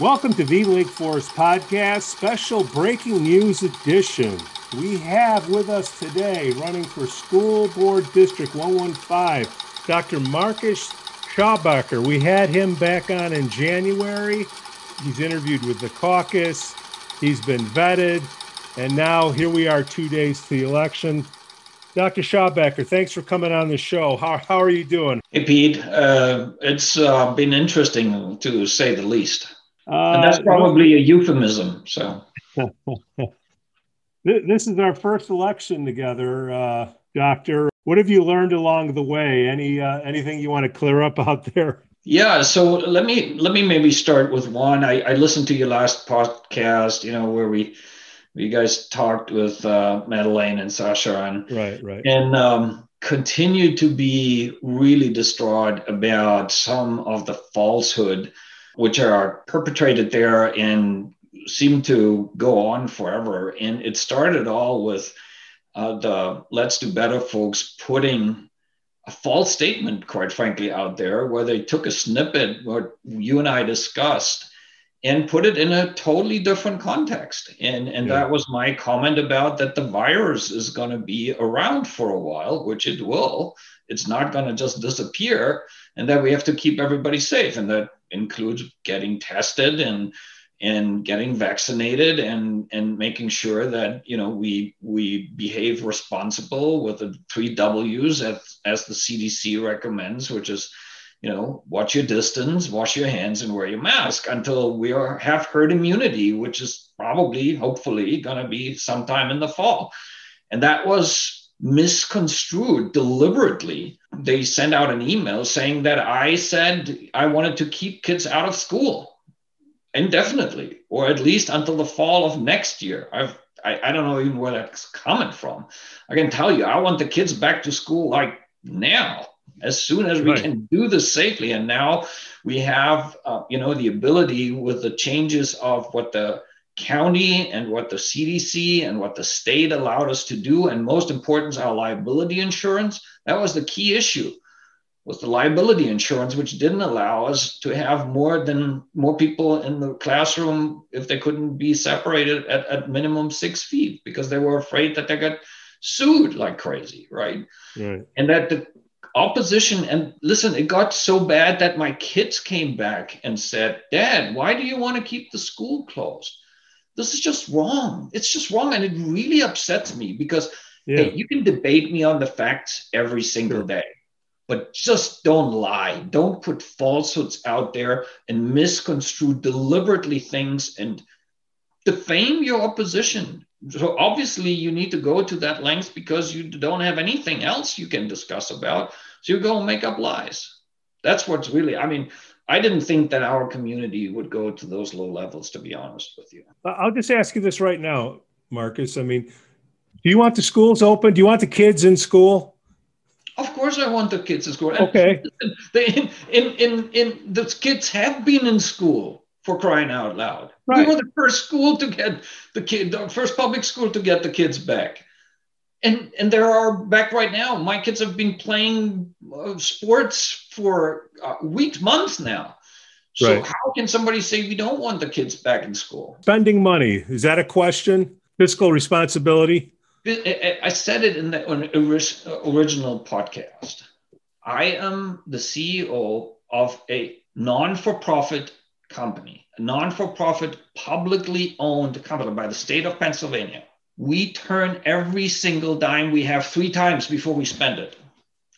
Welcome to the Lake Forest Podcast, special breaking news edition. We have with us today, running for School Board District 115, Dr. Marcus Schabacker. We had him back on in January. He's interviewed with the caucus, he's been vetted, and now here we are two days to the election. Dr. Schabacker, thanks for coming on the show. How, how are you doing? Hey, Pete. Uh, it's uh, been interesting to say the least. Uh, and that's probably a euphemism. So, this is our first election together, uh, Doctor. What have you learned along the way? Any uh, anything you want to clear up out there? Yeah, so let me let me maybe start with one. I, I listened to your last podcast, you know, where we you guys talked with uh, Madeleine and Sasha, and right, right, and um, continued to be really distraught about some of the falsehood which are perpetrated there and seem to go on forever. And it started all with uh, the Let's Do Better folks putting a false statement, quite frankly, out there where they took a snippet, what you and I discussed, and put it in a totally different context. And, and yeah. that was my comment about that the virus is going to be around for a while, which it will. It's not going to just disappear, and that we have to keep everybody safe. And that includes getting tested and and getting vaccinated and and making sure that you know we we behave responsible with the three W's as as the CDC recommends, which is you know watch your distance, wash your hands, and wear your mask until we are have herd immunity, which is probably hopefully going to be sometime in the fall, and that was misconstrued deliberately. They sent out an email saying that I said I wanted to keep kids out of school indefinitely, or at least until the fall of next year. I've I, I don't know even where that's coming from. I can tell you, I want the kids back to school like now, as soon as we right. can do this safely. And now we have, uh, you know, the ability with the changes of what the county and what the CDC and what the state allowed us to do, and most important, our liability insurance. That was the key issue was the liability insurance, which didn't allow us to have more than more people in the classroom if they couldn't be separated at, at minimum six feet because they were afraid that they got sued like crazy, right? right? And that the opposition and listen, it got so bad that my kids came back and said, Dad, why do you want to keep the school closed? This is just wrong. It's just wrong. And it really upsets me because yeah. hey, you can debate me on the facts every single day, but just don't lie. Don't put falsehoods out there and misconstrue deliberately things and defame your opposition. So obviously you need to go to that length because you don't have anything else you can discuss about. So you go and make up lies. That's what's really, I mean, I didn't think that our community would go to those low levels, to be honest with you. I'll just ask you this right now, Marcus. I mean, do you want the schools open? Do you want the kids in school? Of course, I want the kids in school. Okay. They, in, in, in, in, the kids have been in school for crying out loud. Right. We were the first school to get the kid, the first public school to get the kids back and and there are back right now my kids have been playing uh, sports for uh, weeks months now. So right. how can somebody say we don't want the kids back in school? Spending money. Is that a question? Fiscal responsibility? I said it in the original podcast. I am the ceo of a non-for-profit company a non-for-profit publicly owned company by the state of pennsylvania we turn every single dime we have three times before we spend it.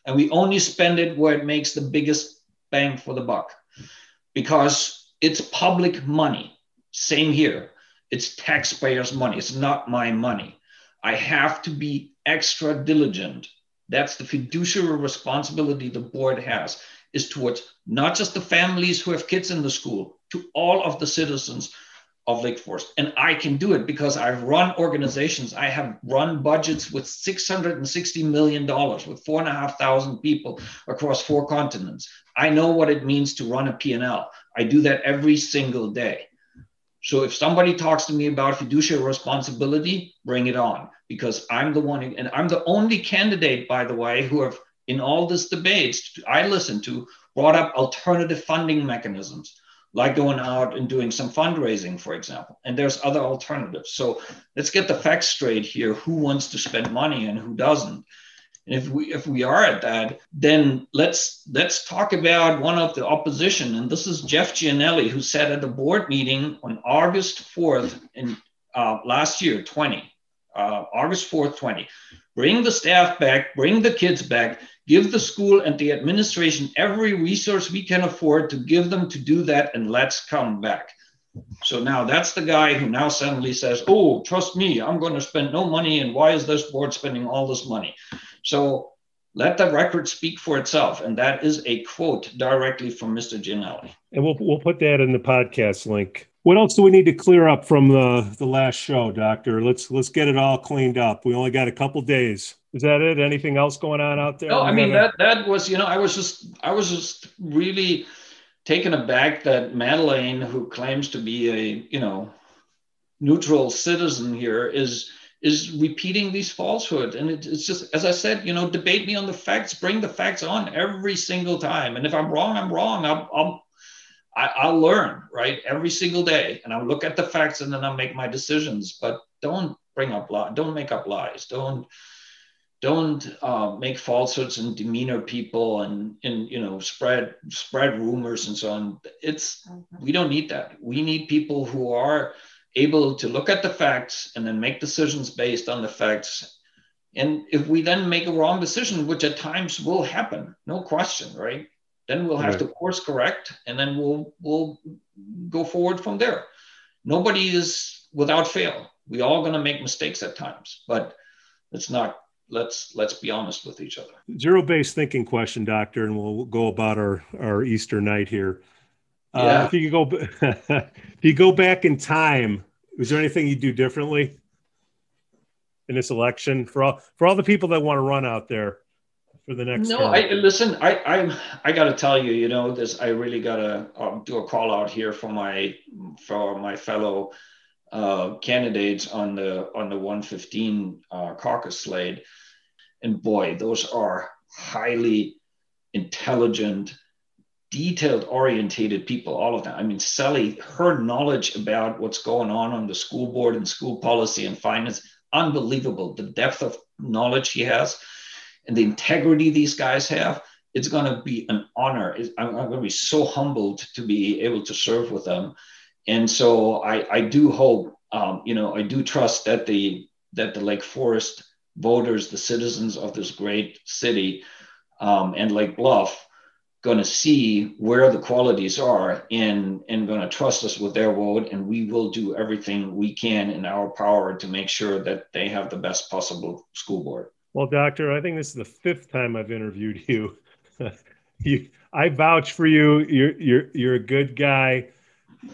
And we only spend it where it makes the biggest bang for the buck because it's public money. Same here. It's taxpayers' money. It's not my money. I have to be extra diligent. That's the fiduciary responsibility the board has is towards not just the families who have kids in the school, to all of the citizens of Lake Forest. And I can do it because I've run organizations. I have run budgets with $660 million with four and a half thousand people across four continents. I know what it means to run a P&L. I do that every single day. So if somebody talks to me about fiduciary responsibility, bring it on because I'm the one, and I'm the only candidate, by the way, who have in all this debates I listen to brought up alternative funding mechanisms like going out and doing some fundraising, for example. And there's other alternatives. So let's get the facts straight here who wants to spend money and who doesn't. And if we if we are at that, then let's let's talk about one of the opposition. And this is Jeff Gianelli, who said at the board meeting on August 4th in uh, last year, 20, uh, August 4th, 20. Bring the staff back, bring the kids back, give the school and the administration every resource we can afford to give them to do that, and let's come back. So now that's the guy who now suddenly says, Oh, trust me, I'm going to spend no money. And why is this board spending all this money? So let the record speak for itself. And that is a quote directly from Mr. Gianelli. And we'll, we'll put that in the podcast link. What else do we need to clear up from the, the last show, Doctor? Let's let's get it all cleaned up. We only got a couple days. Is that it? Anything else going on out there? No, I mean that that was you know I was just I was just really taken aback that Madeleine, who claims to be a you know neutral citizen here, is is repeating these falsehoods. And it, it's just, as I said, you know, debate me on the facts, bring the facts on every single time. And if I'm wrong, I'm wrong. I'll, I'll, I'll learn, right? Every single day. And I'll look at the facts and then I'll make my decisions. But don't bring up lies. Don't make up lies. Don't, don't uh, make falsehoods and demeanor people and, and you know spread spread rumors and so on it's we don't need that we need people who are able to look at the facts and then make decisions based on the facts. And if we then make a wrong decision, which at times will happen, no question, right? Then we'll have right. to course correct and then we'll we'll go forward from there. Nobody is without fail. We all going to make mistakes at times, but let's not let's let's be honest with each other. Zero based thinking question, doctor, and we'll go about our our Easter night here. Uh, yeah. if you go, if you go back in time, was there anything you do differently in this election for all for all the people that want to run out there for the next? No? I listen. I I I got to tell you, you know, this. I really got to um, do a call out here for my for my fellow uh, candidates on the on the 115 uh, caucus slate, and boy, those are highly intelligent detailed orientated people all of them i mean sally her knowledge about what's going on on the school board and school policy and finance unbelievable the depth of knowledge she has and the integrity these guys have it's going to be an honor. I'm, going to be so humbled to be able to serve with them. And so i, I do hope um, you know i do trust that the that the lake forest voters the citizens of this great city um, and lake bluff going to see where the qualities are and and going to trust us with their vote. And we will do everything we can in our power to make sure that they have the best possible school board well doctor i think this is the fifth time i've interviewed you you i vouch for you you're you're you're a good guy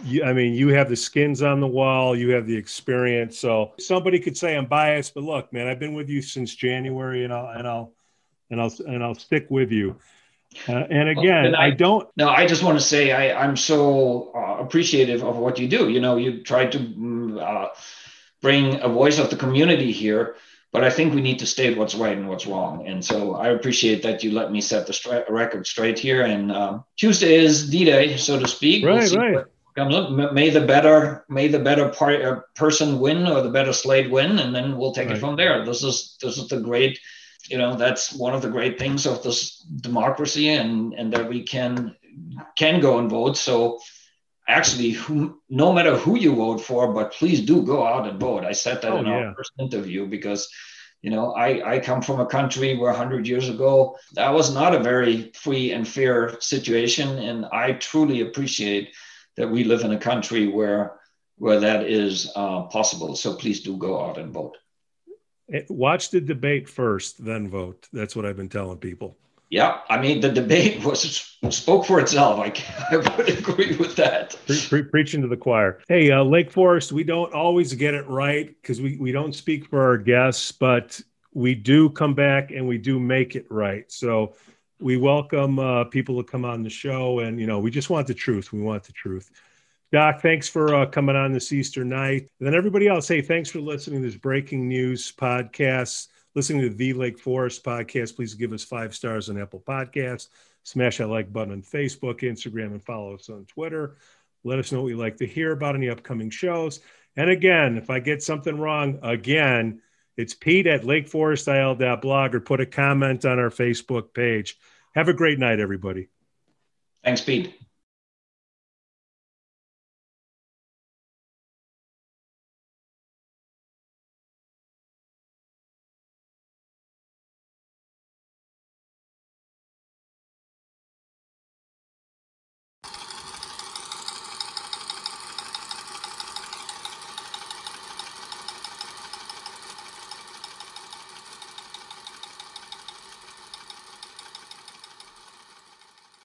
you, I mean, you have the skins on the wall, you have the experience. So somebody could say I'm biased, but look, man, I've been with you since January, and I'll and I'll and I'll and I'll stick with you. Uh, and again, and I, I, don't. No, I just want to say I, I'm so uh, appreciative of what you do. You know, you try to mm, uh, bring a voice of the community here, but I think we need to state what's right and what's wrong. And so I appreciate that you let me set the stra- record straight here. And um, Tuesday is D-Day, so to speak. Right, we'll right. May the better, may the better part, uh, person win, or the better slate win, and then we'll take right. it from there. This is this is the great you know that's one of the great things of this democracy and and that we can can go and vote so actually who, no matter who you vote for but please do go out and vote i said that oh, in yeah. our first interview because you know I, I come from a country where 100 years ago that was not a very free and fair situation and i truly appreciate that we live in a country where where that is uh, possible so please do go out and vote Eh, watch the debate first, then vote. That's what I've been telling people. Yeah, I mean the debate was spoke for itself. I, I would agree with that. Pre- pre- preaching to the choir. Hey, uh, Lake Forest, we don't always get it right because we we don't speak for our guests, but we do come back and we do make it right. So we welcome uh, people to come on the show, and you know we just want the truth. We want the truth. Doc, thanks for uh, coming on this Easter night. And then everybody else, hey, thanks for listening to this breaking news podcast. Listening to the Lake Forest podcast, please give us five stars on Apple Podcasts. Smash that like button on Facebook, Instagram, and follow us on Twitter. Let us know what you'd like to hear about any upcoming shows. And again, if I get something wrong, again, it's Pete at lakeforestil.blog or put a comment on our Facebook page. Have a great night, everybody. Thanks, Pete.